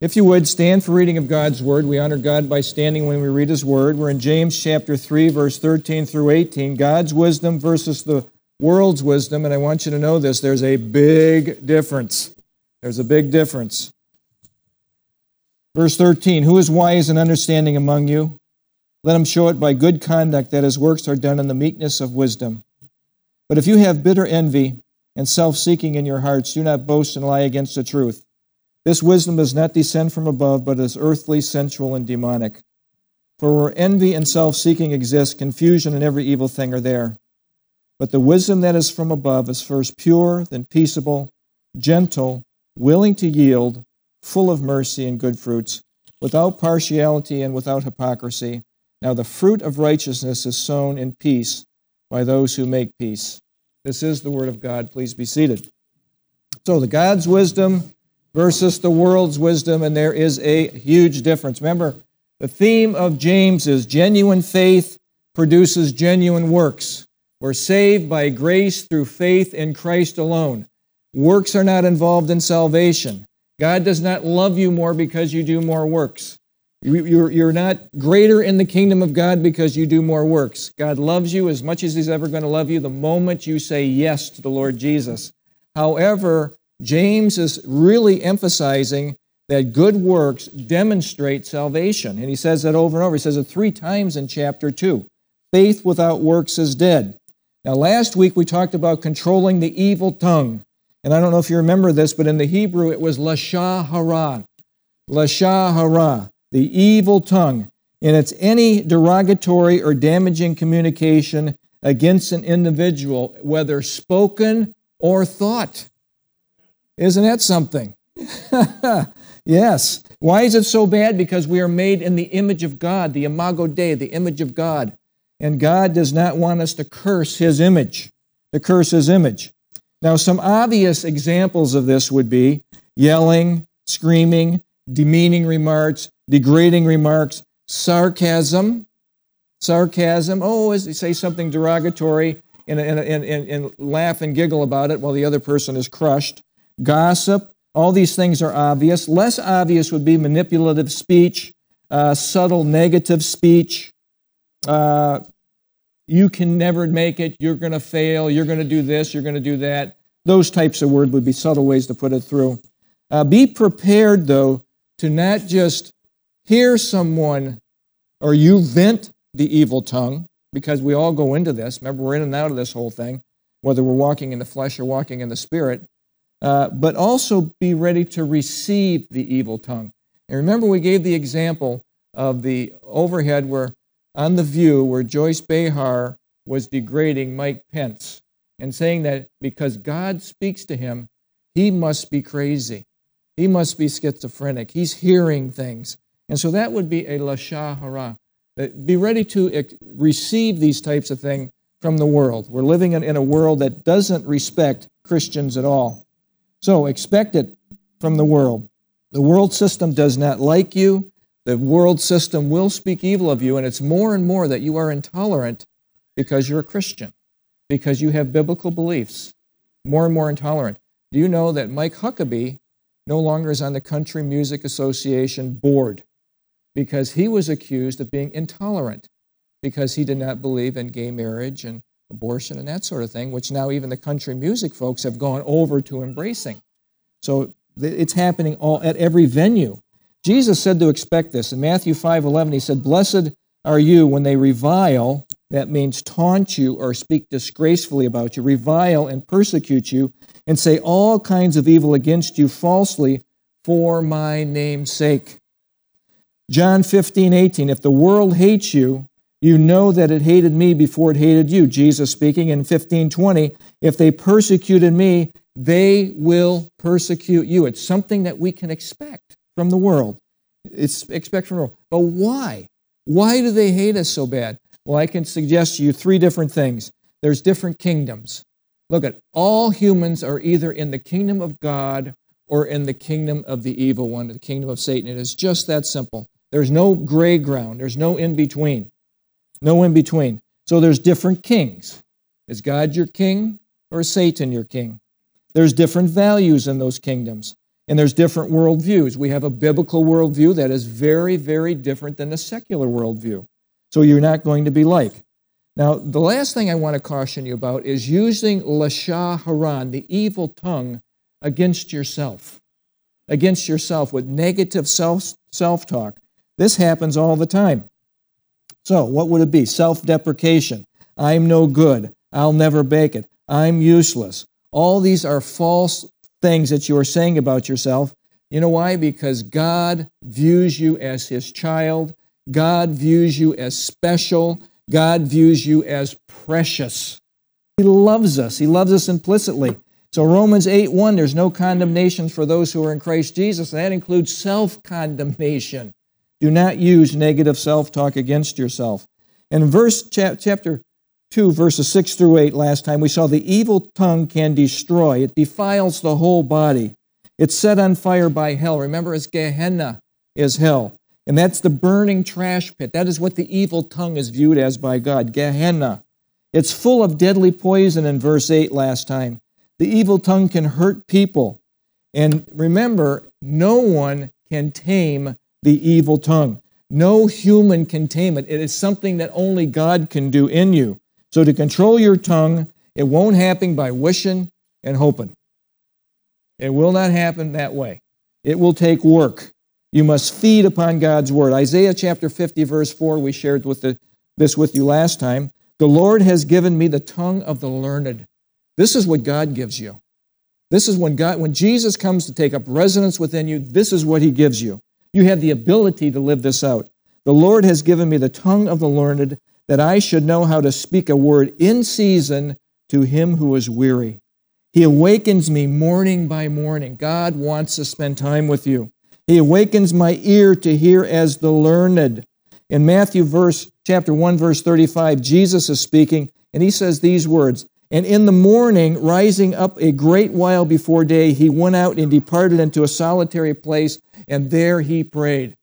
If you would, stand for reading of God's Word. We honor God by standing when we read His Word. We're in James chapter 3, verse 13 through 18. God's wisdom versus the world's wisdom. And I want you to know this there's a big difference. There's a big difference. Verse 13 Who is wise and understanding among you? Let him show it by good conduct that his works are done in the meekness of wisdom. But if you have bitter envy and self seeking in your hearts, do not boast and lie against the truth. This wisdom does not descend from above, but is earthly, sensual, and demonic. For where envy and self seeking exist, confusion and every evil thing are there. But the wisdom that is from above is first pure, then peaceable, gentle, willing to yield, full of mercy and good fruits, without partiality and without hypocrisy. Now the fruit of righteousness is sown in peace by those who make peace. This is the word of God. Please be seated. So, the God's wisdom versus the world's wisdom, and there is a huge difference. Remember, the theme of James is genuine faith produces genuine works. We're saved by grace through faith in Christ alone. Works are not involved in salvation. God does not love you more because you do more works. You're not greater in the kingdom of God because you do more works. God loves you as much as He's ever going to love you the moment you say yes to the Lord Jesus. However, James is really emphasizing that good works demonstrate salvation. And he says that over and over. He says it three times in chapter 2. Faith without works is dead. Now, last week we talked about controlling the evil tongue. And I don't know if you remember this, but in the Hebrew it was lashon hara. Lashon hara, the evil tongue. And it's any derogatory or damaging communication against an individual, whether spoken or thought. Isn't that something? yes. Why is it so bad? Because we are made in the image of God, the imago Dei, the image of God. And God does not want us to curse His image, to curse His image. Now, some obvious examples of this would be yelling, screaming, demeaning remarks, degrading remarks, sarcasm, sarcasm. Oh, as they say something derogatory and, and, and, and, laugh and giggle about it while the other person is crushed gossip. All these things are obvious. Less obvious would be manipulative speech, uh, subtle negative speech. Uh, you can never make it. You're going to fail. You're going to do this. You're going to do that. Those types of words would be subtle ways to put it through. Uh, be prepared, though, to not just hear someone or you vent the evil tongue, because we all go into this. Remember, we're in and out of this whole thing, whether we're walking in the flesh or walking in the spirit. Uh, but also be ready to receive the evil tongue. And remember, we gave the example of the overhead where on the view where Joy Behar was degrading Mike Pence and saying that because God speaks to him, he must be crazy. He must be schizophrenic. He's hearing things. And so that would be a lashon hara. Be ready to receive these types of things from the world. We're living in a world that doesn't respect Christians at all. So expect it from the world. The world system does not like you. The world system will speak evil of you, and it's more and more that you are intolerant because you're a Christian, because you have biblical beliefs. More and more intolerant. Do you know that Mike Huckabee no longer is on the Country Music Association board because he was accused of being intolerant because he did not believe in gay marriage and abortion and that sort of thing, which now even the country music folks have gone over to embracing. So it's happening all at every venue. Jesus said to expect this. In Matthew 5:11 he said, "Blessed are you when they revile, that means taunt you or speak disgracefully about you, revile and persecute you and say all kinds of evil against you falsely for my name's sake." John 15, 18, if the world hates you, you know that it hated me before it hated you. Jesus speaking in 1520, if they persecuted me, they will persecute you. It's something that we can expect from the world. It's expect from the world. But why? Why do they hate us so bad? Well, I can suggest to you three different things. There's different kingdoms. Look at all humans are either in the kingdom of God or in the kingdom of the evil one, the kingdom of Satan. It is just that simple. There's no gray ground. There's no in between. No in between. So there's different kings. Is God your king or is Satan your king? There's different values in those kingdoms. And there's different worldviews. We have a biblical worldview that is very, very different than the secular worldview. So you're not going to be like. Now, the last thing I want to caution you about is using Lashah Haran, the evil tongue, against yourself. Against yourself with negative self self talk. This happens all the time. So, what would it be? Self deprecation. I'm no good. I'll never make it. I'm useless. All these are false things that you are saying about yourself. You know why? Because God views you as His child. God views you as special. God views you as precious. He loves us. He loves us implicitly. So Romans 8 1, there's no condemnation for those who are in Christ Jesus. That includes self condemnation. Do not use negative self talk against yourself. In verse chapter 2, verses 6 through 8, last time we saw the evil tongue can destroy, it defiles the whole body. It's set on fire by hell. Remember, as Gehenna is hell. And that's the burning trash pit. That is what the evil tongue is viewed as by God Gehenna. It's full of deadly poison in verse 8 last time. The evil tongue can hurt people. And remember, no one can tame the evil tongue. No human can tame it. It is something that only God can do in you. So to control your tongue, it won't happen by wishing and hoping. It will not happen that way. It will take work. You must feed upon God's word. Isaiah chapter 50, verse 4, we shared with the, this with you last time. The Lord has given me the tongue of the learned. This is what God gives you. This is when God, when Jesus comes to take up residence within you, this is what he gives you. You have the ability to live this out. The Lord has given me the tongue of the learned, that I should know how to speak a word in season to him who is weary. He awakens me morning by morning. God wants to spend time with you. He awakens my ear to hear as the learned. In Matthew verse chapter 1 verse 35, Jesus is speaking and he says these words, and in the morning, rising up a great while before day, he went out and departed into a solitary place, and there he prayed.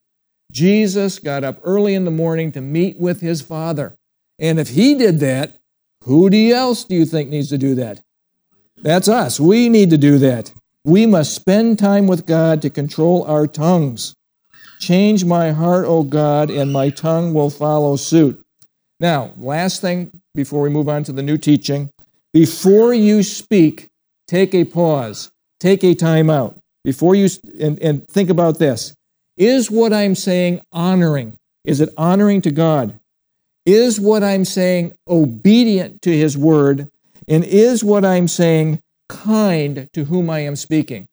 Jesus got up early in the morning to meet with his Father. And if he did that, who else do you think needs to do that? That's us. We need to do that. We must spend time with God to control our tongues. Change my heart, O God, and my tongue will follow suit. Now, last thing before we move on to the new teaching before you speak, take a pause, take a time out. Before you, and, and think about this Is what I'm saying honoring? Is it honoring to God? Is what I'm saying obedient to His word? And is what I'm saying kind to whom I am speaking?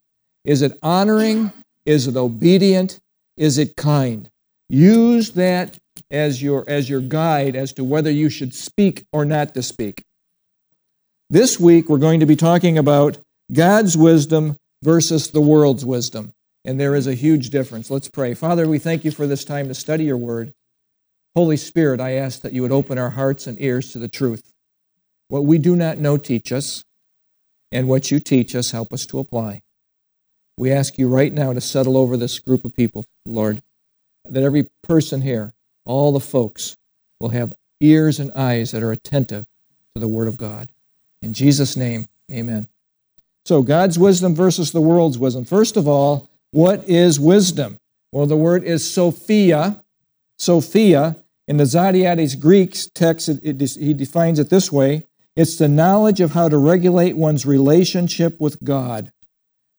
Is it honoring? Is it obedient? Is it kind? Use that as your, as your guide as to whether you should speak or not to speak. This week, we're going to be talking about God's wisdom versus the world's wisdom. And there is a huge difference. Let's pray. Father, we thank you for this time to study your word. Holy Spirit, I ask that you would open our hearts and ears to the truth. What we do not know, teach us and what you teach us, help us to apply. We ask you right now to settle over this group of people, Lord, that every person here, all the folks, will have ears and eyes that are attentive to the Word of God. In Jesus' name, amen. So, God's wisdom versus the world's wisdom. First of all, what is wisdom? Well, the word is Sophia. Sophia. In the Zodhiates Greek text, it, it, he defines it this way it's the knowledge of how to regulate one's relationship with God.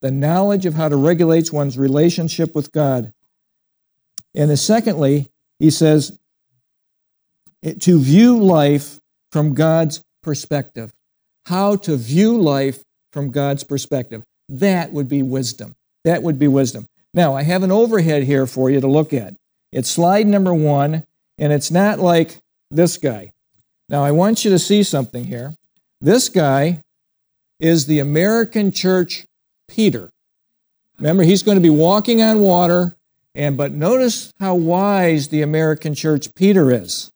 The knowledge of how to regulate one's relationship with God. And then secondly, he says to view life from God's perspective. How to view life from God's perspective. That would be wisdom. That would be wisdom. Now, I have an overhead here for you to look at. It's slide number one, and it's not like this guy. Now, I want you to see something here. This guy is the American church Peter. Remember, he's going to be walking on water, and but notice how wise the American church Peter is.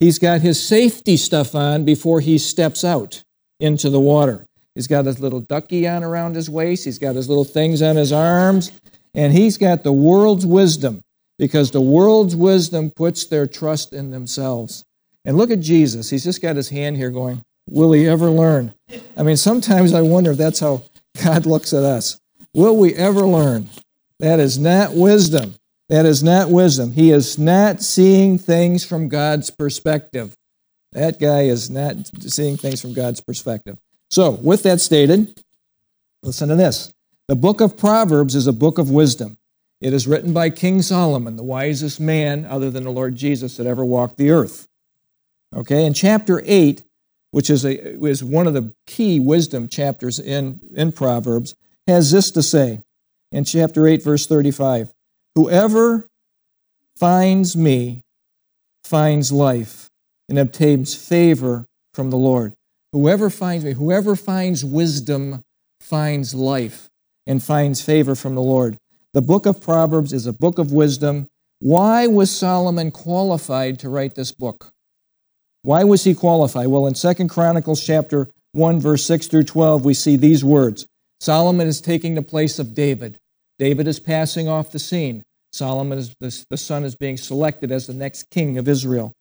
He's got his safety stuff on before he steps out into the water. He's got his little ducky on around his waist, he's got his little things on his arms, and he's got the world's wisdom because the world's wisdom puts their trust in themselves. And look at Jesus. He's just got his hand here going, Will he ever learn? I mean, sometimes I wonder if that's how God looks at us. Will we ever learn? That is not wisdom. That is not wisdom. He is not seeing things from God's perspective. That guy is not seeing things from God's perspective. So, with that stated, listen to this. The book of Proverbs is a book of wisdom. It is written by King Solomon, the wisest man other than the Lord Jesus that ever walked the earth. Okay, in chapter 8, which is, a, is one of the key wisdom chapters in, in Proverbs, has this to say in chapter 8, verse 35 Whoever finds me finds life and obtains favor from the Lord. Whoever finds me, whoever finds wisdom finds life and finds favor from the Lord. The book of Proverbs is a book of wisdom. Why was Solomon qualified to write this book? Why was he qualified? Well, in 2 Chronicles chapter 1 verse 6 through 12 we see these words. Solomon is taking the place of David. David is passing off the scene. Solomon is the, the son is being selected as the next king of Israel.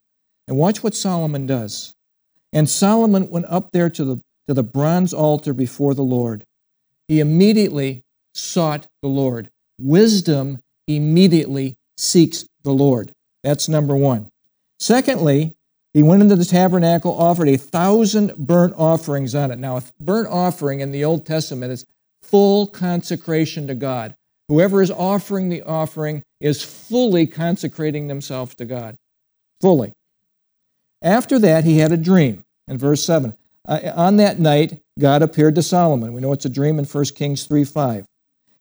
And watch what Solomon does. And Solomon went up there to the, to the bronze altar before the Lord. He immediately sought the Lord. Wisdom immediately seeks the Lord. That's number one. Secondly, he went into the tabernacle, offered a thousand burnt offerings on it. Now, a burnt offering in the Old Testament is full consecration to God. Whoever is offering the offering is fully consecrating themselves to God. Fully. After that, he had a dream in verse 7. Uh, on that night, God appeared to Solomon. We know it's a dream in 1 Kings 3 5.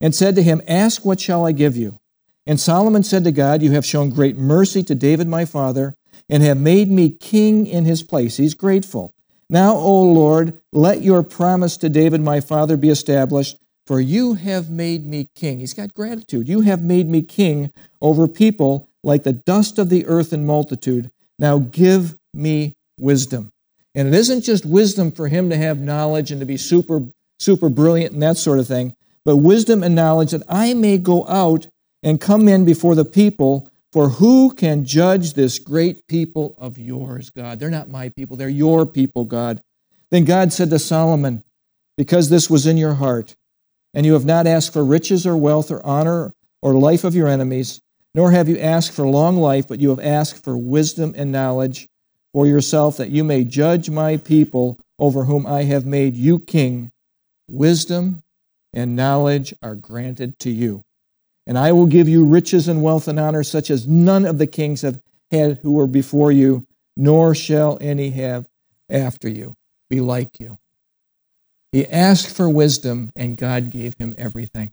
And said to him, Ask, what shall I give you? And Solomon said to God, You have shown great mercy to David my father and have made me king in his place. He's grateful. Now, O Lord, let your promise to David my father be established, for you have made me king. He's got gratitude. You have made me king over people like the dust of the earth in multitude. Now give me wisdom. And it isn't just wisdom for him to have knowledge and to be super, super brilliant and that sort of thing, but wisdom and knowledge that I may go out and come in before the people for who can judge this great people of yours, God? They're not my people, they're your people, God. Then God said to Solomon, Because this was in your heart, and you have not asked for riches or wealth or honor or life of your enemies, nor have you asked for long life, but you have asked for wisdom and knowledge for yourself, that you may judge my people over whom I have made you king. Wisdom and knowledge are granted to you. And I will give you riches and wealth and honor such as none of the kings have had who were before you, nor shall any have after you be like you. He asked for wisdom, and God gave him everything.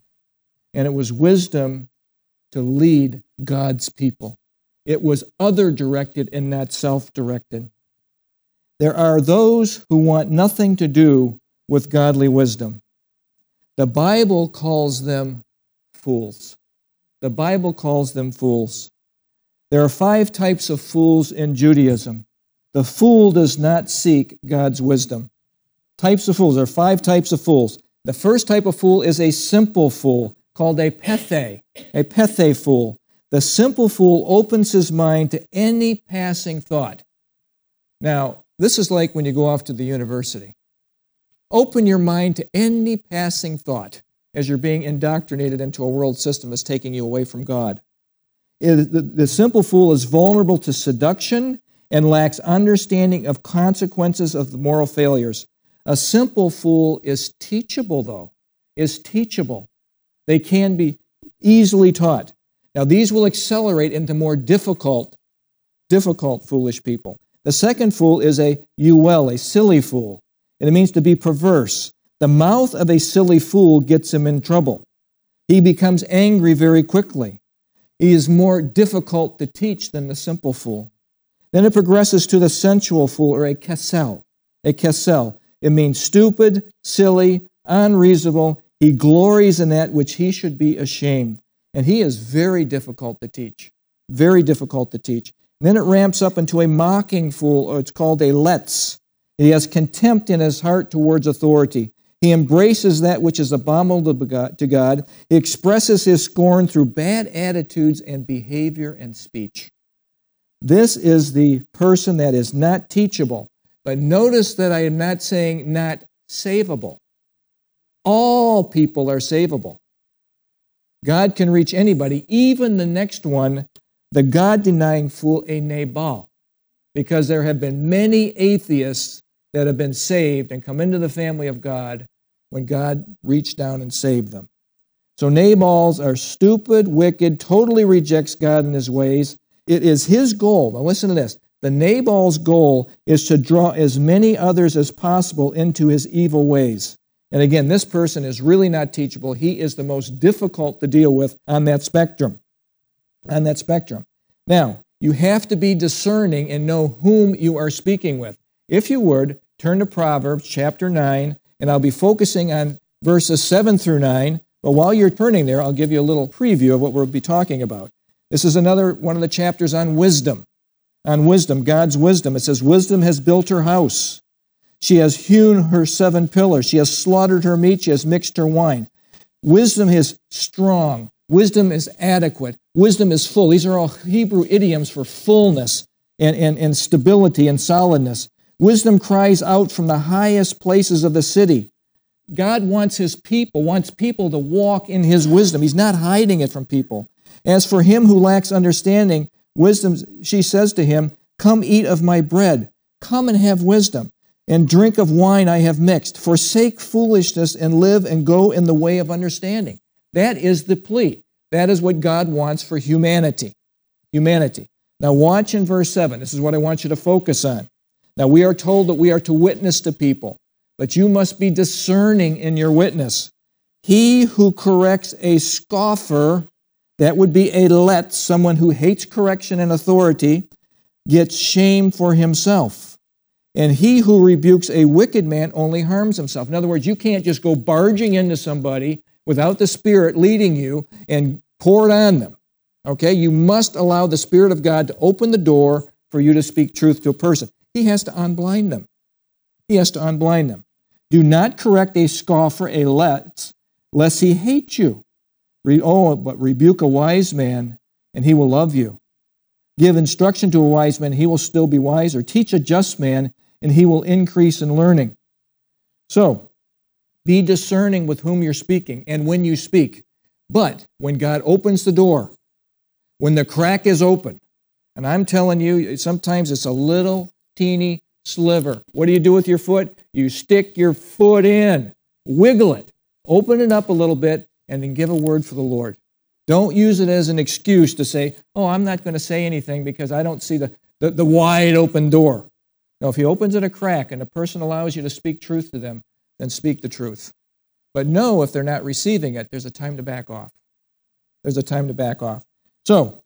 And it was wisdom to lead God's people. It was other directed and not self directed. There are those who want nothing to do with godly wisdom. The Bible calls them fools. The Bible calls them fools. There are five types of fools in Judaism. The fool does not seek God's wisdom. Types of fools. There are five types of fools. The first type of fool is a simple fool called a pethe, a pethe fool. The simple fool opens his mind to any passing thought. Now, this is like when you go off to the university. Open your mind to any passing thought as you're being indoctrinated into a world system that's taking you away from God. The, simple fool is vulnerable to seduction and lacks understanding of consequences of moral failures. A simple fool is teachable, though, is teachable. They can be easily taught. Now, these will accelerate into more difficult, difficult foolish people. The second fool is a euel, a silly fool. And it means to be perverse. The mouth of a silly fool gets him in trouble. He becomes angry very quickly. He is more difficult to teach than the simple fool. Then it progresses to the sensual fool or a kesel. A kesel. It means stupid, silly, unreasonable. He glories in that which he should be ashamed. And he is very difficult to teach. Very difficult to teach. And then it ramps up into a mocking fool, or it's called a letz. He has contempt in his heart towards authority. He embraces that which is abominable to God. He expresses his scorn through bad attitudes and behavior and speech. This is the person that is not teachable. But notice that I am not saying not savable. All people are savable. God can reach anybody, even the next one, the God denying fool, a Nabal, because there have been many atheists that have been saved and come into the family of God when God reached down and saved them. So Nabals are stupid, wicked, totally rejects God and his ways. It is his goal. Now listen to this. The Nabal's goal is to draw as many others as possible into his evil ways. And again, this person is really not teachable. He is the most difficult to deal with on that spectrum. On that spectrum. Now, you have to be discerning and know whom you are speaking with. If you would, turn to Proverbs chapter 9, and I'll be focusing on verses 7 through 9. But while you're turning there, I'll give you a little preview of what we'll be talking about. This is another one of the chapters on wisdom on wisdom, God's wisdom. It says, Wisdom has built her house. She has hewn her seven pillars. She has slaughtered her meat. She has mixed her wine. Wisdom is strong. Wisdom is adequate. Wisdom is full. These are all Hebrew idioms for fullness and, and, and stability and solidness. Wisdom cries out from the highest places of the city. God wants his people, wants people to walk in his wisdom. He's not hiding it from people. As for him who lacks understanding, Wisdom, she says to him, Come eat of my bread. Come and have wisdom, and drink of wine I have mixed. Forsake foolishness and live and go in the way of understanding. That is the plea. That is what God wants for humanity. Humanity. Now, watch in verse 7. This is what I want you to focus on. Now, we are told that we are to witness to people, but you must be discerning in your witness. He who corrects a scoffer that would be a let, someone who hates correction and authority, gets shame for himself. And he who rebukes a wicked man only harms himself. In other words, you can't just go barging into somebody without the Spirit leading you and pour it on them. Okay? You must allow the Spirit of God to open the door for you to speak truth to a person. He has to unblind them. He has to unblind them. Do not correct a scoffer, a let, lest he hate you. Oh, but rebuke a wise man, and he will love you. Give instruction to a wise man, he will still be wise, or teach a just man, and he will increase in learning. So, be discerning with whom you're speaking and when you speak. But when God opens the door, when the crack is open, and I'm telling you, sometimes it's a little teeny sliver. What do you do with your foot? You stick your foot in, wiggle it, open it up a little bit, and then give a word for the Lord. Don't use it as an excuse to say, oh, I'm not going to say anything because I don't see the, the, the wide open door. No, if he opens it a crack and a person allows you to speak truth to them, then speak the truth. But know if they're not receiving it, there's a time to back off. There's a time to back off. So,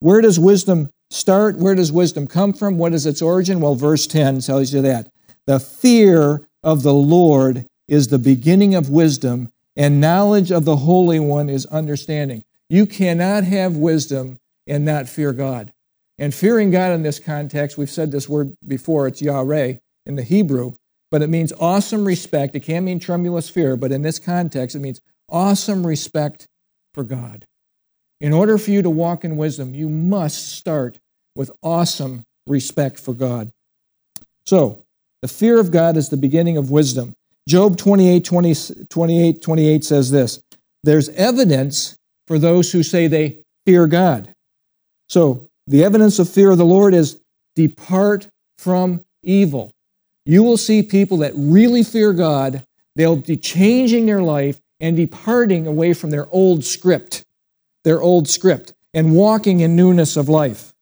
where does wisdom start? Where does wisdom come from? What is its origin? Well, verse 10 tells you that. The fear of the Lord is the beginning of wisdom, and knowledge of the Holy One is understanding. You cannot have wisdom and not fear God. And fearing God in this context, we've said this word before, it's Yahweh in the Hebrew, but it means awesome respect. It can mean tremulous fear, but in this context, it means awesome respect for God. In order for you to walk in wisdom, you must start with awesome respect for God. So, the fear of God is the beginning of wisdom. Job 28, 20, 28, 28 says this There's evidence for those who say they fear God. So the evidence of fear of the Lord is depart from evil. You will see people that really fear God, they'll be changing their life and departing away from their old script, their old script, and walking in newness of life.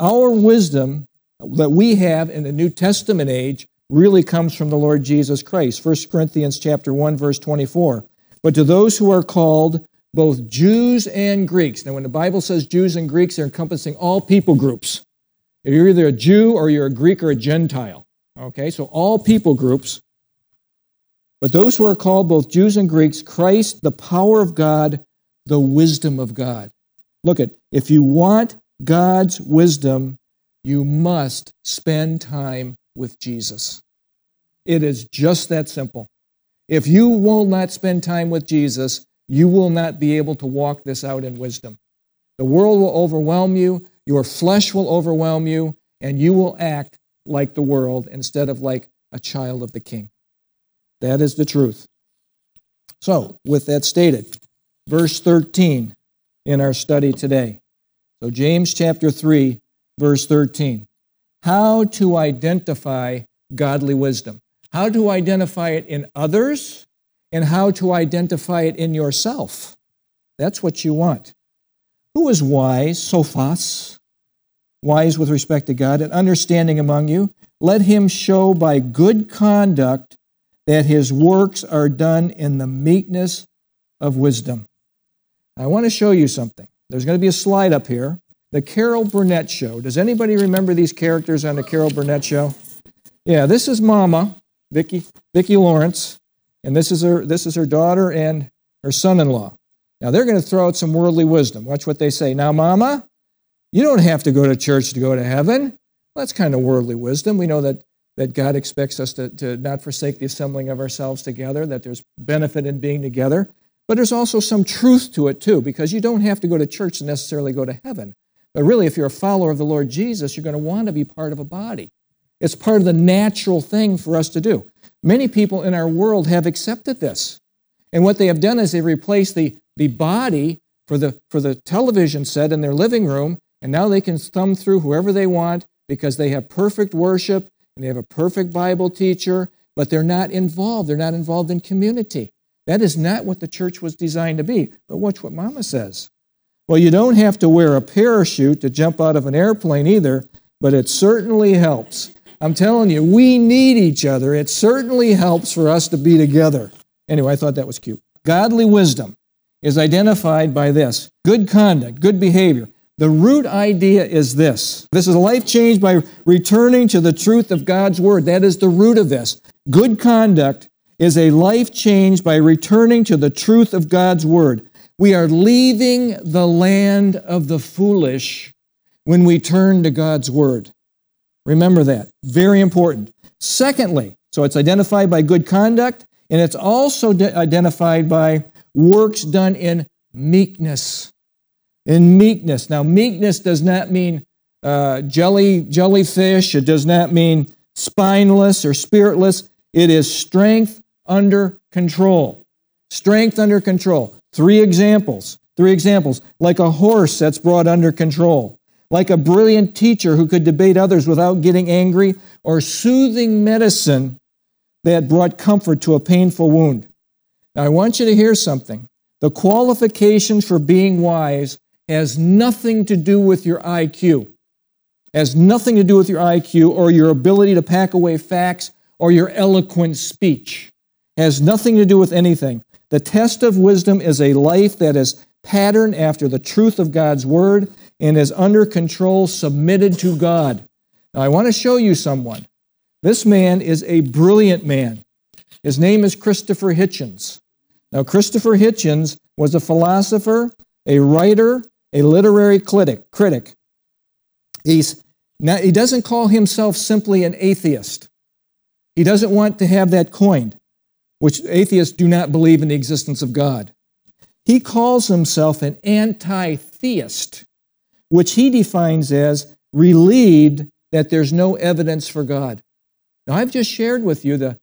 Our wisdom that we have in the New Testament age really comes from the Lord Jesus Christ. 1 Corinthians chapter 1 verse 24. But to those who are called both Jews and Greeks. Now when the Bible says Jews and Greeks, they're encompassing all people groups. You're either a Jew or you're a Greek or a Gentile. Okay? So all people groups. But those who are called both Jews and Greeks, Christ, the power of God, the wisdom of God. Look at if you want God's wisdom, you must spend time with Jesus. It is just that simple. If you will not spend time with Jesus, you will not be able to walk this out in wisdom. The world will overwhelm you, your flesh will overwhelm you, and you will act like the world instead of like a child of the king. That is the truth. So, with that stated, verse 13 in our study today. So, James chapter 3, verse 13. How to identify godly wisdom. How to identify it in others and how to identify it in yourself. That's what you want. Who is wise, sophos, wise with respect to God, and understanding among you? Let him show by good conduct that his works are done in the meekness of wisdom. I want to show you something. There's going to be a slide up here. The Carol Burnett Show. Does anybody remember these characters on the Carol Burnett Show? Yeah, this is Mama, Vicki, Vicki Lawrence, and this is her this is her daughter and her son-in-law. Now they're going to throw out some worldly wisdom. Watch what they say. Now, Mama, you don't have to go to church to go to heaven. Well, that's kind of worldly wisdom. We know that that God expects us to, to not forsake the assembling of ourselves together, that there's benefit in being together. But there's also some truth to it, too, because you don't have to go to church to necessarily go to heaven. But really, if you're a follower of the Lord Jesus, you're going to want to be part of a body. It's part of the natural thing for us to do. Many people in our world have accepted this. And what they have done is they've replaced the, the body for the, for the television set in their living room, and now they can thumb through whoever they want because they have perfect worship and they have a perfect Bible teacher, but they're not involved. They're not involved in community. That is not what the church was designed to be. But watch what Mama says. Well, you don't have to wear a parachute to jump out of an airplane either, but it certainly helps. I'm telling you, we need each other. It certainly helps for us to be together. Anyway, I thought that was cute. Godly wisdom is identified by this good conduct, good behavior. The root idea is this this is a life change by returning to the truth of God's word. That is the root of this. Good conduct is a life change by returning to the truth of God's word. We are leaving the land of the foolish when we turn to God's word. Remember that. Very important. Secondly, so it's identified by good conduct, and it's also identified by works done in meekness. In meekness. Now, meekness does not mean uh, jelly jellyfish. It does not mean spineless or spiritless. It is strength under control. Strength under control. Three examples. Three examples. Like a horse that's brought under control. Like a brilliant teacher who could debate others without getting angry, or soothing medicine that brought comfort to a painful wound. Now, I want you to hear something. The qualifications for being wise has nothing to do with your IQ. Has nothing to do with your IQ or your ability to pack away facts or your eloquent speech has nothing to do with anything. The test of wisdom is a life that is patterned after the truth of God's word and is under control, submitted to God. Now, I want to show you someone. This man is a brilliant man. His name is Christopher Hitchens. Now, Christopher Hitchens was a philosopher, a writer, a literary critic. critic. He's, now, he doesn't call himself simply an atheist. He doesn't want to have that coined which atheists do not believe in the existence of God. He calls himself an anti theist, which he defines as relieved that there's no evidence for God. Now, I've just shared with you the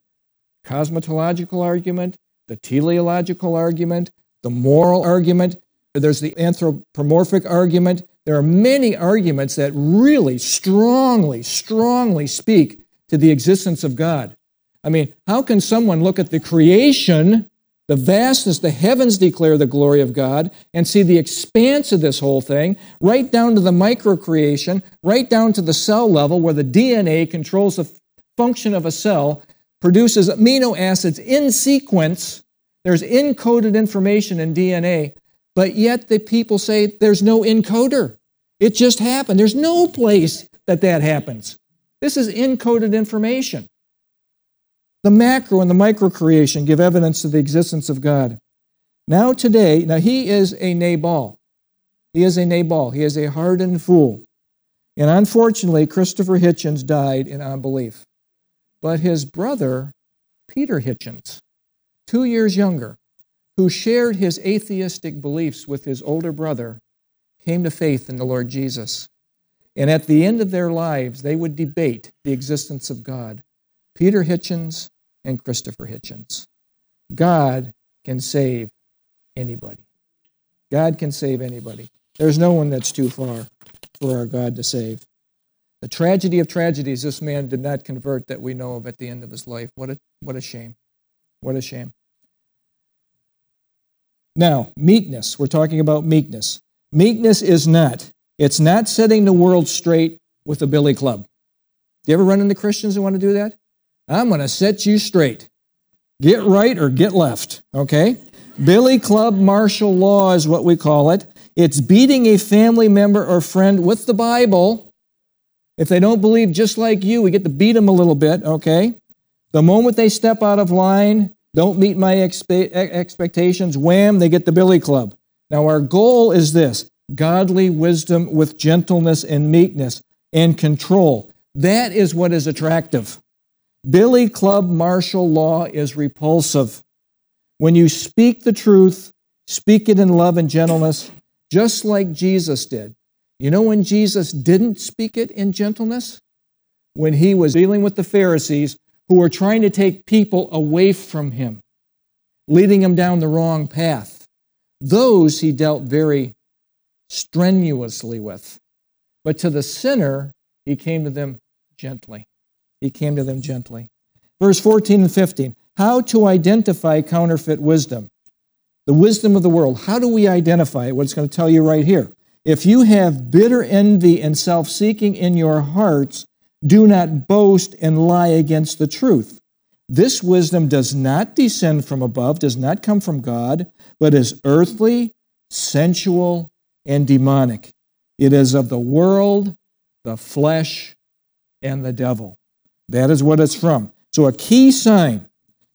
cosmological argument, the teleological argument, the moral argument, there's the anthropomorphic argument. There are many arguments that really strongly, strongly speak to the existence of God. I mean, how can someone look at the creation, the vastness, the heavens declare the glory of God, and see the expanse of this whole thing, right down to the micro creation, right down to the cell level where the DNA controls the function of a cell, produces amino acids in sequence. There's encoded information in DNA, but yet the people say there's no encoder. It just happened. There's no place that that happens. This is encoded information. The macro and the micro creation give evidence of the existence of God. Now, today, now he is a Nabal. He is a Nabal. He is a hardened fool. And unfortunately, Christopher Hitchens died in unbelief. But his brother, Peter Hitchens, two years younger, who shared his atheistic beliefs with his older brother, came to faith in the Lord Jesus. And at the end of their lives, they would debate the existence of God. Peter Hitchens and Christopher Hitchens. God can save anybody. God can save anybody. There's no one that's too far for our God to save. The tragedy of tragedies, this man did not convert that we know of at the end of his life. What a, what a shame. What a shame. Now, meekness. We're talking about meekness. Meekness is not, it's not setting the world straight with a billy club. Do you ever run into Christians who want to do that? I'm going to set you straight. Get right or get left, okay? Billy club martial law is what we call it. It's beating a family member or friend with the Bible if they don't believe just like you, we get to beat them a little bit, okay? The moment they step out of line, don't meet my expe- expectations, wham, they get the billy club. Now, our goal is this godly wisdom with gentleness and meekness and control. That is what is attractive. Billy Club martial law is repulsive. When you speak the truth, speak it in love and gentleness, just like Jesus did. You know when Jesus didn't speak it in gentleness? When he was dealing with the Pharisees who were trying to take people away from him, leading them down the wrong path. Those he dealt very strenuously with. But to the sinner, he came to them gently. He came to them gently. Verse 14 and 15 How to identify counterfeit wisdom. The wisdom of the world. How do we identify it? What it's going to tell you right here. If you have bitter envy and self seeking in your hearts, do not boast and lie against the truth. This wisdom does not descend from above, does not come from God, but is earthly, sensual, and demonic. It is of the world, the flesh, and the devil. That is what it's from. So, a key sign,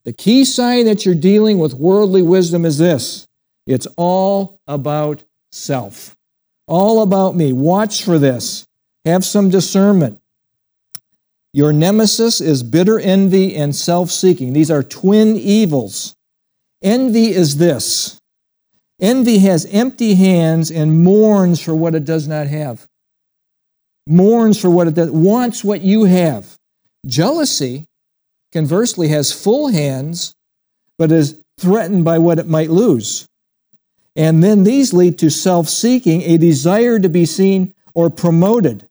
the key sign that you're dealing with worldly wisdom is this it's all about self all about me. Watch for this. Have some discernment. Your nemesis is bitter envy and self seeking. These are twin evils. Envy is this envy has empty hands and mourns for what it does not have. Mourns for what it does, wants what you have. Jealousy, conversely, has full hands, but is threatened by what it might lose. And then these lead to self seeking, a desire to be seen or promoted.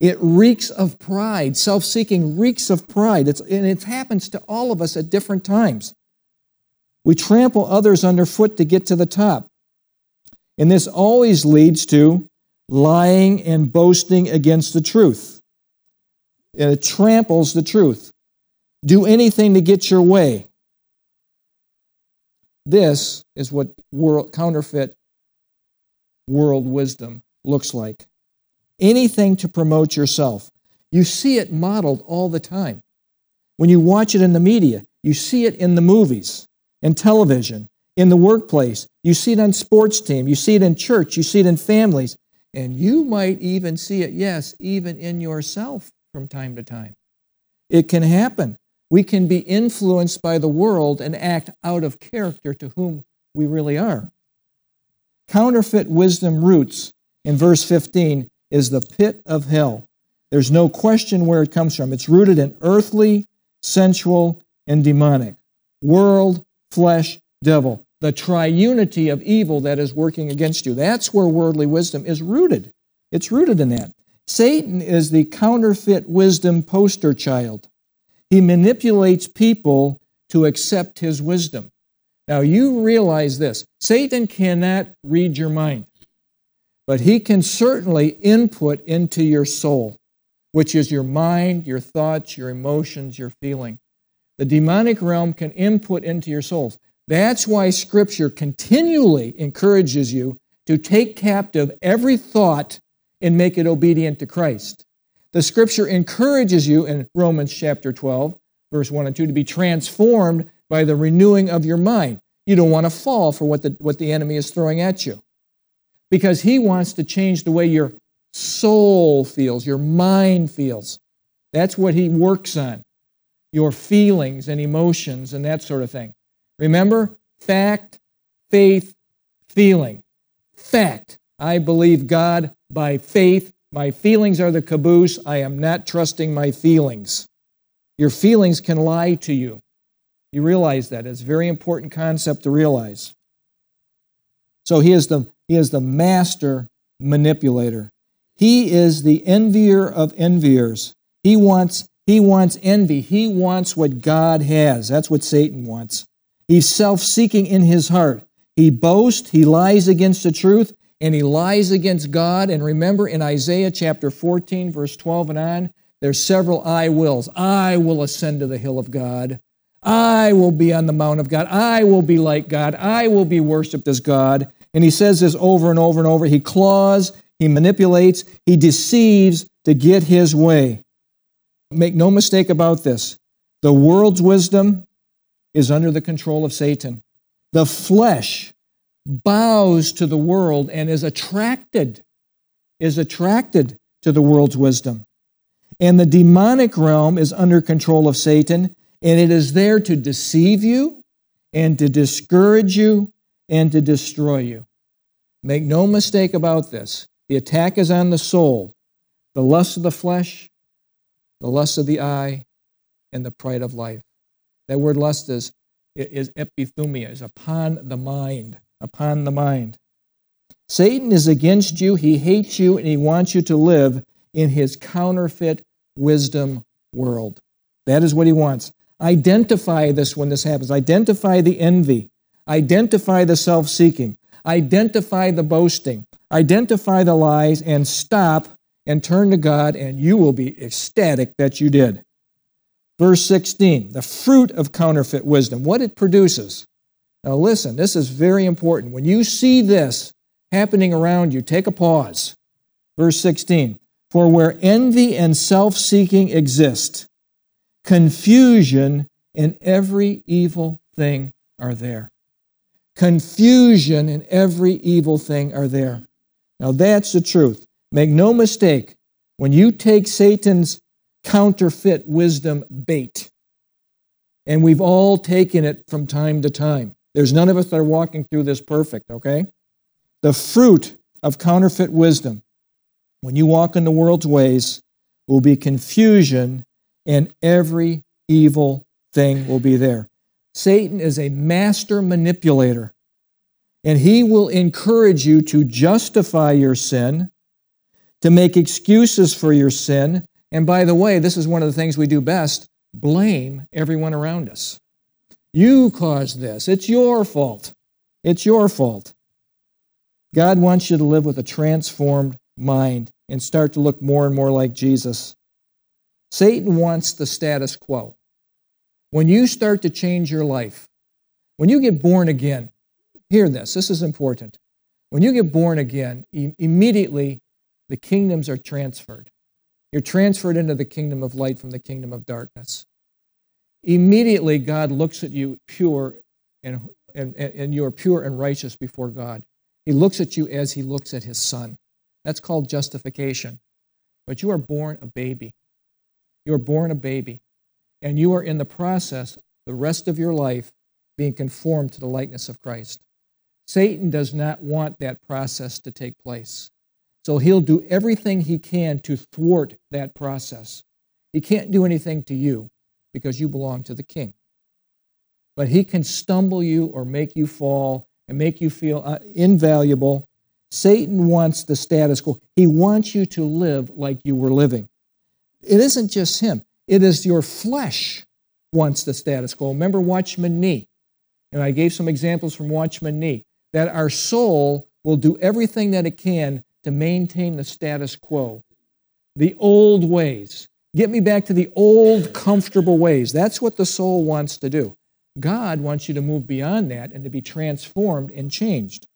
It reeks of pride. Self seeking reeks of pride. It's, and it happens to all of us at different times. We trample others underfoot to get to the top. And this always leads to lying and boasting against the truth. And it tramples the truth. Do anything to get your way. This is what world, counterfeit world wisdom looks like. Anything to promote yourself. You see it modeled all the time. When you watch it in the media, you see it in the movies, in television, in the workplace. You see it on sports team. You see it in church. You see it in families. And you might even see it, yes, even in yourself from time to time. It can happen we can be influenced by the world and act out of character to whom we really are. Counterfeit wisdom roots in verse 15 is the pit of hell. There's no question where it comes from. It's rooted in earthly, sensual, and demonic. World, flesh, devil. The triunity of evil that is working against you. That's where worldly wisdom is rooted. It's rooted in that. Satan is the counterfeit wisdom poster child. He manipulates people to accept his wisdom. Now, you realize this Satan cannot read your mind, but he can certainly input into your soul, which is your mind, your thoughts, your emotions, your feeling. The demonic realm can input into your souls. That's why Scripture continually encourages you to take captive every thought and make it obedient to Christ. The scripture encourages you in Romans chapter 12, verse 1 and 2, to be transformed by the renewing of your mind. You don't want to fall for what the, what the enemy is throwing at you because he wants to change the way your soul feels, your mind feels. That's what he works on your feelings and emotions and that sort of thing. Remember, fact, faith, feeling. Fact, I believe God by faith my feelings are the caboose. I am not trusting my feelings. Your feelings can lie to you. You realize that. It's a very important concept to realize. So he is the He is the master manipulator. He is the envier of enviers. He wants, he wants envy. He wants what God has. That's what Satan wants. He's self seeking in his heart. He boasts, he lies against the truth, and he lies against God. And remember in Isaiah chapter 14, verse 12 and on, there's several I wills. I will ascend to the hill of God. I will be on the mount of God. I will be like God. I will be worshiped as God. And he says this over and over and over. He claws, he manipulates, he deceives to get his way. Make no mistake about this. The world's wisdom is under the control of Satan. The flesh bows to the world and is attracted, is attracted to the world's wisdom. And the demonic realm is under control of Satan, and it is there to deceive you and to discourage you and to destroy you. Make no mistake about this. The attack is on the soul, the lust of the flesh, the lust of the eye, and the pride of life. That word lust is, is epithumia, is upon the mind, upon the mind. Satan is against you, he hates you, and he wants you to live in his counterfeit wisdom world. That is what he wants. Identify this when this happens. Identify the envy. Identify the self seeking. Identify the boasting. Identify the lies and stop and turn to God, and you will be ecstatic that you did. Verse 16, the fruit of counterfeit wisdom, what it produces. Now, listen, this is very important. When you see this happening around you, take a pause. Verse 16, for where envy and self seeking exist, confusion and every evil thing are there. Confusion and every evil thing are there. Now that's the truth. Make no mistake, when you take Satan's counterfeit wisdom bait, and we've all taken it from time to time, there's none of us that are walking through this perfect, okay? The fruit of counterfeit wisdom, when you walk in the world's ways, will be confusion, and every evil thing will be there. Satan is a master manipulator, and he will encourage you to justify your sin, to make excuses for your sin. And by the way, this is one of the things we do best blame everyone around us. You caused this. It's your fault. It's your fault. God wants you to live with a transformed mind and start to look more and more like Jesus. Satan wants the status quo. When you start to change your life, when you get born again, hear this, this is important. When you get born again, immediately the kingdoms are transferred. You're transferred into the kingdom of light from the kingdom of darkness. Immediately, God looks at you pure and, and, and you are pure and righteous before God. He looks at you as he looks at his son. That's called justification. But you are born a baby. You are born a baby and you are in the process the rest of your life being conformed to the likeness of Christ. Satan does not want that process to take place. So he'll do everything he can to thwart that process. He can't do anything to you because you belong to the king. But he can stumble you or make you fall and make you feel uh, invaluable. Satan wants the status quo. He wants you to live like you were living. It isn't just him. It is your flesh wants the status quo. Remember Watchman Nee. And I gave some examples from Watchman Nee that our soul will do everything that it can to maintain the status quo. The old ways. Get me back to the old comfortable ways. That's what the soul wants to do. God wants you to move beyond that and to be transformed and changed.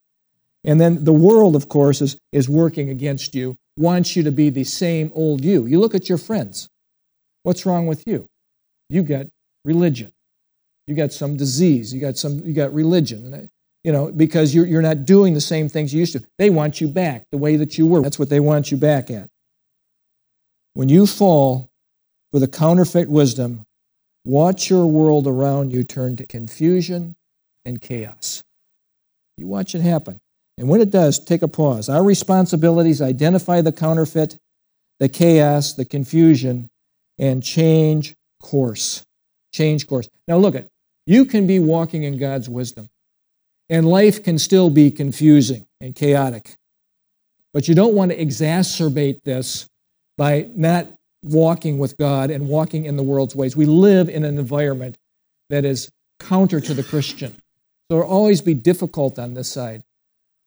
And then the world, of course, is, is working against you, wants you to be the same old you. You look at your friends. What's wrong with you? You got religion. You got some disease. You got some. You got religion. You know, because you're you're not doing the same things you used to. They want you back the way that you were. That's what they want you back at. When you fall for the counterfeit wisdom, watch your world around you turn to confusion and chaos. You watch it happen. And when it does, take a pause. Our responsibility is identify the counterfeit, the chaos, the confusion, and change course. Change course. Now look at you can be walking in God's wisdom. And life can still be confusing and chaotic. But you don't want to exacerbate this by not walking with God and walking in the world's ways. We live in an environment that is counter to the Christian. So it'll always be difficult on this side.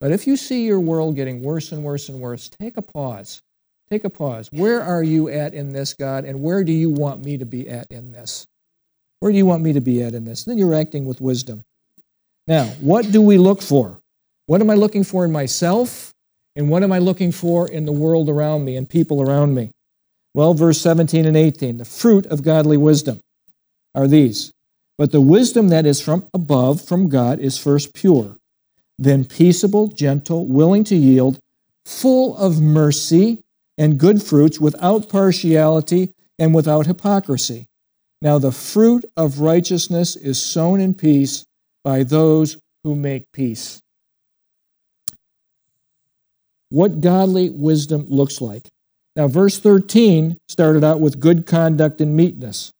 But if you see your world getting worse and worse and worse, take a pause. Take a pause. Where are you at in this, God, and where do you want me to be at in this? Where do you want me to be at in this? Then you're acting with wisdom. Now, what do we look for? What am I looking for in myself? And what am I looking for in the world around me and people around me? Well, verse 17 and 18 the fruit of godly wisdom are these. But the wisdom that is from above, from God, is first pure, then peaceable, gentle, willing to yield, full of mercy and good fruits, without partiality and without hypocrisy. Now, the fruit of righteousness is sown in peace by those who make peace. What godly wisdom looks like. Now, verse 13 started out with good conduct and meekness.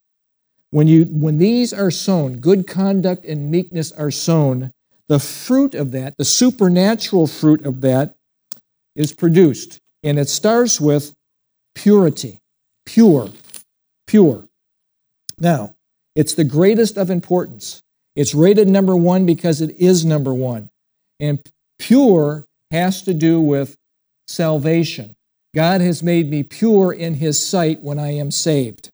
When, you, when these are sown, good conduct and meekness are sown, the fruit of that, the supernatural fruit of that, is produced. And it starts with purity. Pure. Pure. Now, it's the greatest of importance. It's rated number one because it is number one. And pure has to do with salvation. God has made me pure in His sight when I am saved.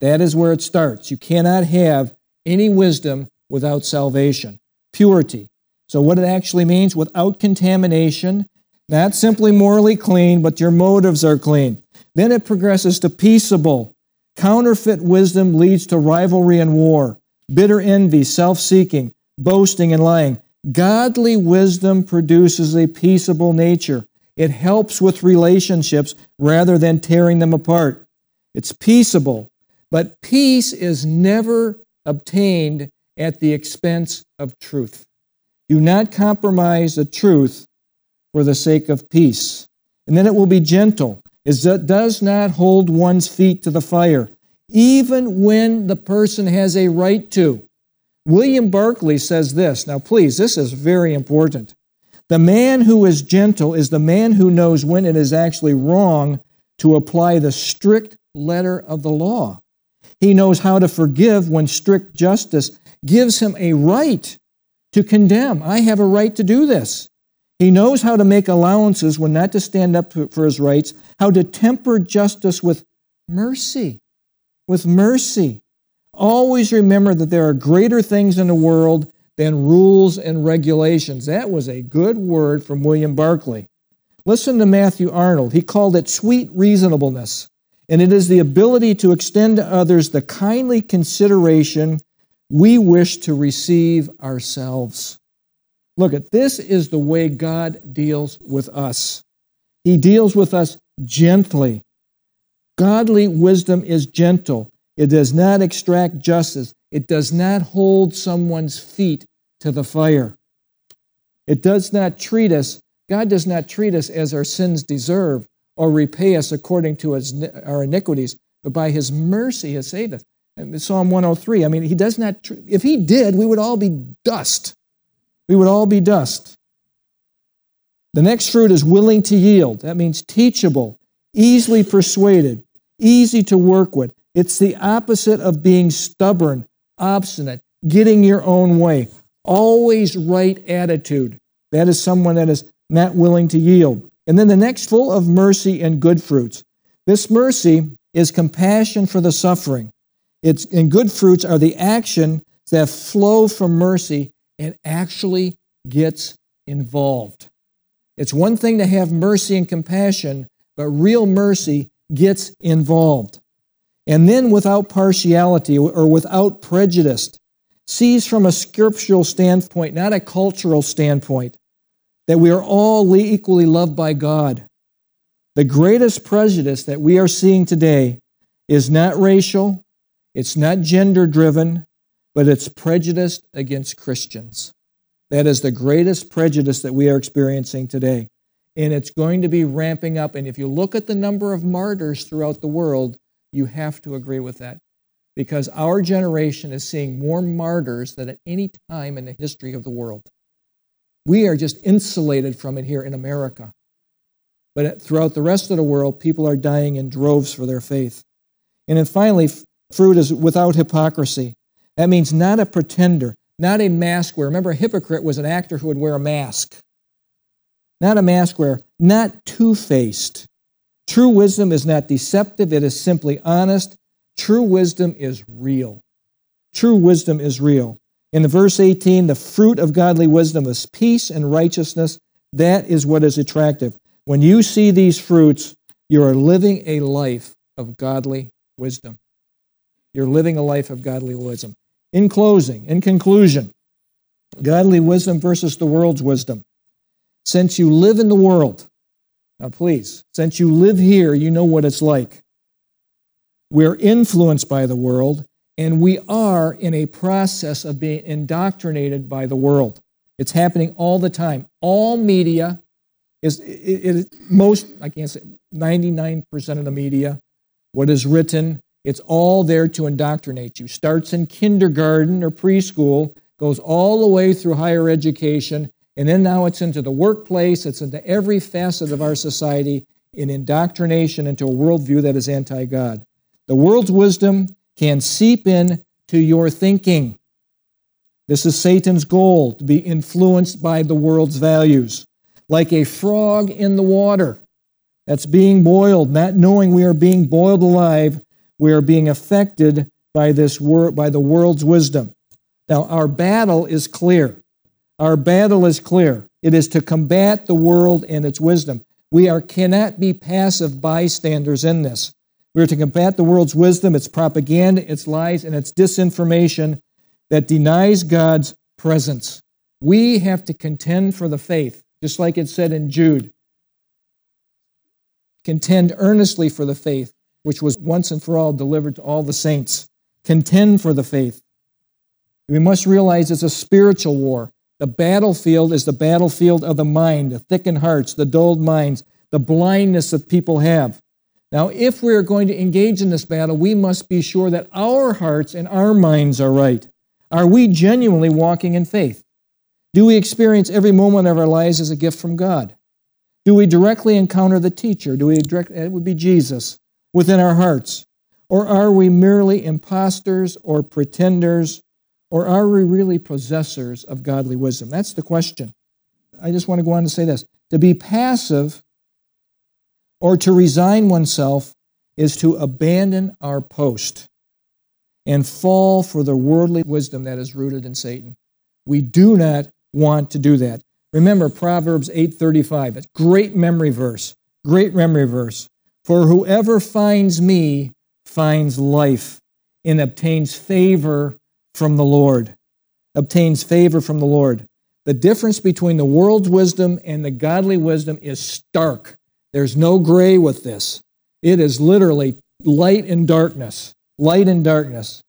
That is where it starts. You cannot have any wisdom without salvation. Purity. So, what it actually means without contamination, not simply morally clean, but your motives are clean. Then it progresses to peaceable. Counterfeit wisdom leads to rivalry and war, bitter envy, self seeking, boasting, and lying. Godly wisdom produces a peaceable nature. It helps with relationships rather than tearing them apart. It's peaceable, but peace is never obtained at the expense of truth. Do not compromise the truth for the sake of peace. And then it will be gentle. as It does not hold one's feet to the fire, even when the person has a right to. William Barclay says this. Now, please, this is very important. The man who is gentle is the man who knows when it is actually wrong to apply the strict letter of the law. He knows how to forgive when strict justice gives him a right to condemn. I have a right to do this. He knows how to make allowances when not to stand up for his rights, how to temper justice with mercy. With mercy. Always remember that there are greater things in the world than rules and regulations. That was a good word from William Barclay. Listen to Matthew Arnold. He called it sweet reasonableness, and it is the ability to extend to others the kindly consideration we wish to receive ourselves. Look at this is the way God deals with us. He deals with us gently. Godly wisdom is gentle. It does not extract justice. It does not hold someone's feet to the fire. It does not treat us, God does not treat us as our sins deserve or repay us according to our iniquities, but by his mercy has saved us. Psalm 103, I mean, he does not, if he did, we would all be dust. We would all be dust. The next fruit is willing to yield. That means teachable, easily persuaded, easy to work with. It's the opposite of being stubborn, obstinate, getting your own way always right attitude. That is someone that is not willing to yield. And then the next, full of mercy and good fruits. This mercy is compassion for the suffering. It's, and good fruits are the action that flow from mercy and actually gets involved. It's one thing to have mercy and compassion, but real mercy gets involved. And then without partiality or without prejudice, sees from a scriptural standpoint, not a cultural standpoint, that we are all equally loved by God. The greatest prejudice that we are seeing today is not racial, it's not gender driven, but it's prejudice against Christians. That is the greatest prejudice that we are experiencing today. And it's going to be ramping up. And if you look at the number of martyrs throughout the world, you have to agree with that because our generation is seeing more martyrs than at any time in the history of the world. We are just insulated from it here in America. But throughout the rest of the world, people are dying in droves for their faith. And then finally, fruit is without hypocrisy. That means not a pretender, not a mask wearer. Remember, a hypocrite was an actor who would wear a mask. Not a mask wearer, not two faced. True wisdom is not deceptive, it is simply honest. True wisdom is real. True wisdom is real. In verse 18, the fruit of godly wisdom is peace and righteousness. That is what is attractive. When you see these fruits, you are living a life of godly wisdom. You're living a life of godly wisdom. In closing, in conclusion, godly wisdom versus the world's wisdom. Since you live in the world, now, please, since you live here, you know what it's like. We're influenced by the world, and we are in a process of being indoctrinated by the world. It's happening all the time. All media is it, it, most, I can't say 99% of the media, what is written, it's all there to indoctrinate you. Starts in kindergarten or preschool, goes all the way through higher education, and then now it's into the workplace, it's into every facet of our society in indoctrination into a worldview that is anti God. The world's wisdom can seep in to your thinking. This is Satan's goal to be influenced by the world's values. Like a frog in the water that's being boiled, not knowing we are being boiled alive, we are being affected by this wor- by the world's wisdom. Now our battle is clear. Our battle is clear. It is to combat the world and its wisdom. We are, cannot be passive bystanders in this. We are to combat the world's wisdom, its propaganda, its lies, and its disinformation that denies God's presence. We have to contend for the faith, just like it said in Jude. Contend earnestly for the faith, which was once and for all delivered to all the saints. Contend for the faith. We must realize it's a spiritual war. The battlefield is the battlefield of the mind, the thickened hearts, the dulled minds, the blindness that people have. Now, if we're going to engage in this battle, we must be sure that our hearts and our minds are right. Are we genuinely walking in faith? Do we experience every moment of our lives as a gift from God? Do we directly encounter the teacher? Do we direct, it would be Jesus, within our hearts? Or are we merely impostors or pretenders or are we really possessors of godly wisdom? That's the question. I just want to go on to say this. To be passive or to resign oneself is to abandon our post and fall for the worldly wisdom that is rooted in Satan. We do not want to do that. Remember Proverbs 8:35. It's great memory verse. Great memory verse. For whoever finds me finds life and obtains favor from the Lord, obtains favor from the Lord. The difference between the world's wisdom and the godly wisdom is stark. There's no gray with this. It is literally light and darkness, light and darkness.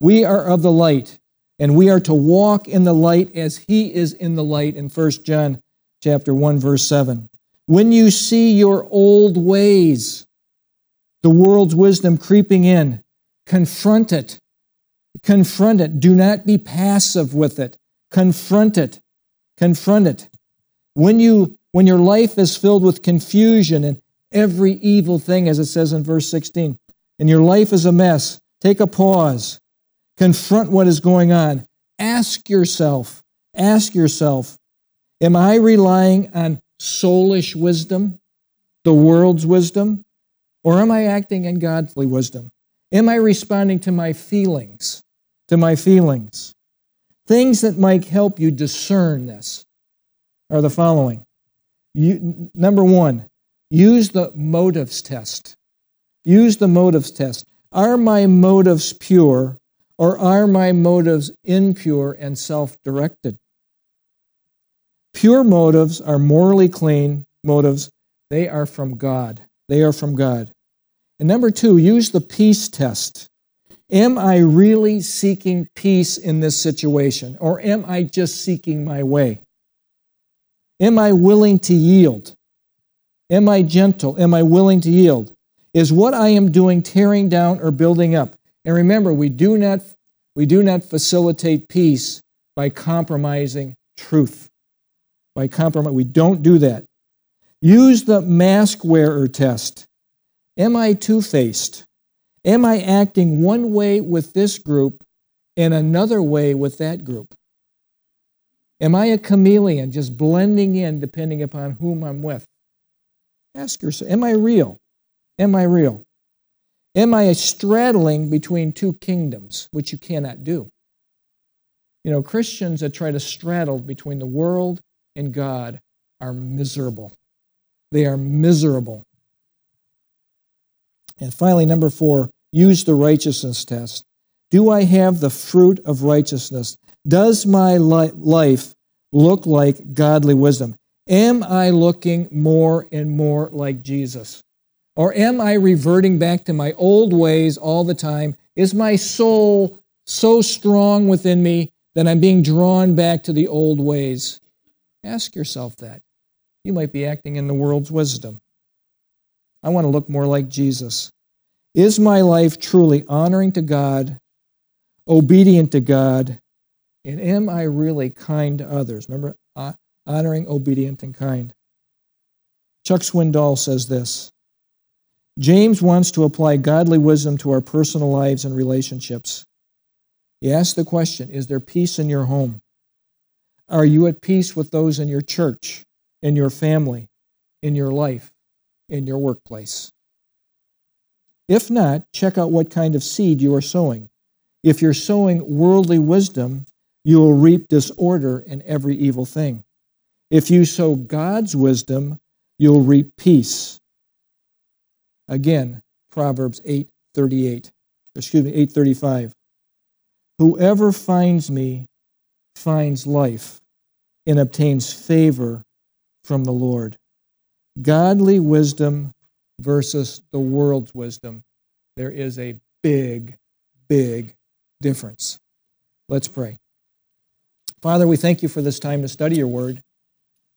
We are of the light, and we are to walk in the light as he is in the light in 1 John chapter 1 verse 7. When you see your old ways, the world's wisdom creeping in, confront it Confront it. Do not be passive with it. Confront it. Confront it. When you when your life is filled with confusion and every evil thing, as it says in verse 16, and your life is a mess, take a pause. Confront what is going on. Ask yourself, ask yourself, am I relying on soulish wisdom, the world's wisdom, or am I acting in godly wisdom? Am I responding to my feelings? To my feelings? Things that might help you discern this are the following. You, number one, use the motives test. Use the motives test. Are my motives pure or are my motives impure and self directed? Pure motives are morally clean motives. They are from God. They are from God. And number two, use the peace test. Am I really seeking peace in this situation, or am I just seeking my way? Am I willing to yield? Am I gentle? Am I willing to yield? Is what I am doing tearing down or building up? And remember, we do not, we do not facilitate peace by compromising truth. by compromise. We don't do that. Use the mask wearer test. Am I two faced? Am I acting one way with this group and another way with that group? Am I a chameleon just blending in depending upon whom I'm with? Ask yourself, am I real? Am I real? Am I straddling between two kingdoms, which you cannot do? You know, Christians that try to straddle between the world and God are miserable. They are miserable. And finally, number four, use the righteousness test. Do I have the fruit of righteousness? Does my life look like godly wisdom? Am I looking more and more like Jesus? Or am I reverting back to my old ways all the time? Is my soul so strong within me that I'm being drawn back to the old ways? Ask yourself that. You might be acting in the world's wisdom. I want to look more like Jesus. Is my life truly honoring to God, obedient to God, and am I really kind to others? Remember, honoring, obedient, and kind. Chuck Swindoll says this James wants to apply godly wisdom to our personal lives and relationships. He asks the question Is there peace in your home? Are you at peace with those in your church, in your family, in your life, in your workplace? If not, check out what kind of seed you are sowing. If you're sowing worldly wisdom, you will reap disorder in every evil thing. If you sow God's wisdom, you'll reap peace. Again, Proverbs 8:38. Excuse me, 8:35. Whoever finds me finds life and obtains favor from the Lord. Godly wisdom versus the world's wisdom. There is a big, big difference. Let's pray. Father, we thank you for this time to study your word.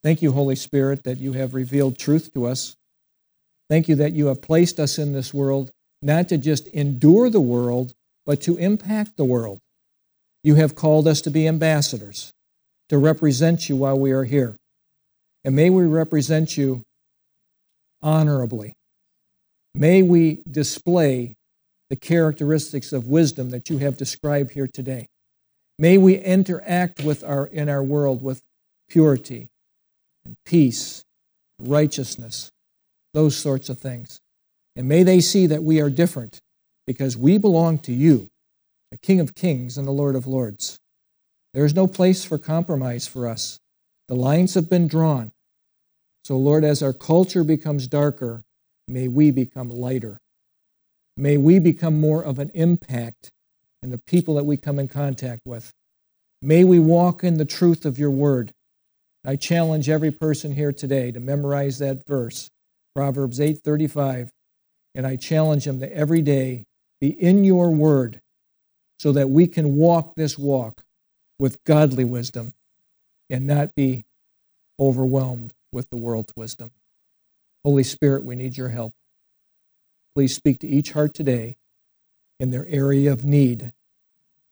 Thank you, Holy Spirit, that you have revealed truth to us. Thank you that you have placed us in this world not to just endure the world, but to impact the world. You have called us to be ambassadors, to represent you while we are here. And may we represent you honorably. May we display the characteristics of wisdom that you have described here today. May we interact with our, in our world with purity and peace, righteousness, those sorts of things. And may they see that we are different because we belong to you, the King of Kings and the Lord of Lords. There is no place for compromise for us. The lines have been drawn. So, Lord, as our culture becomes darker, may we become lighter. May we become more of an impact and the people that we come in contact with. May we walk in the truth of your word. I challenge every person here today to memorize that verse, Proverbs 8:35, and I challenge them to every day be in your word so that we can walk this walk with godly wisdom and not be overwhelmed with the world's wisdom. Holy Spirit, we need your help. Please speak to each heart today in their area of need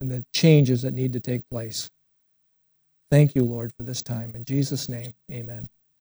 and the changes that need to take place. Thank you, Lord, for this time. In Jesus' name, amen.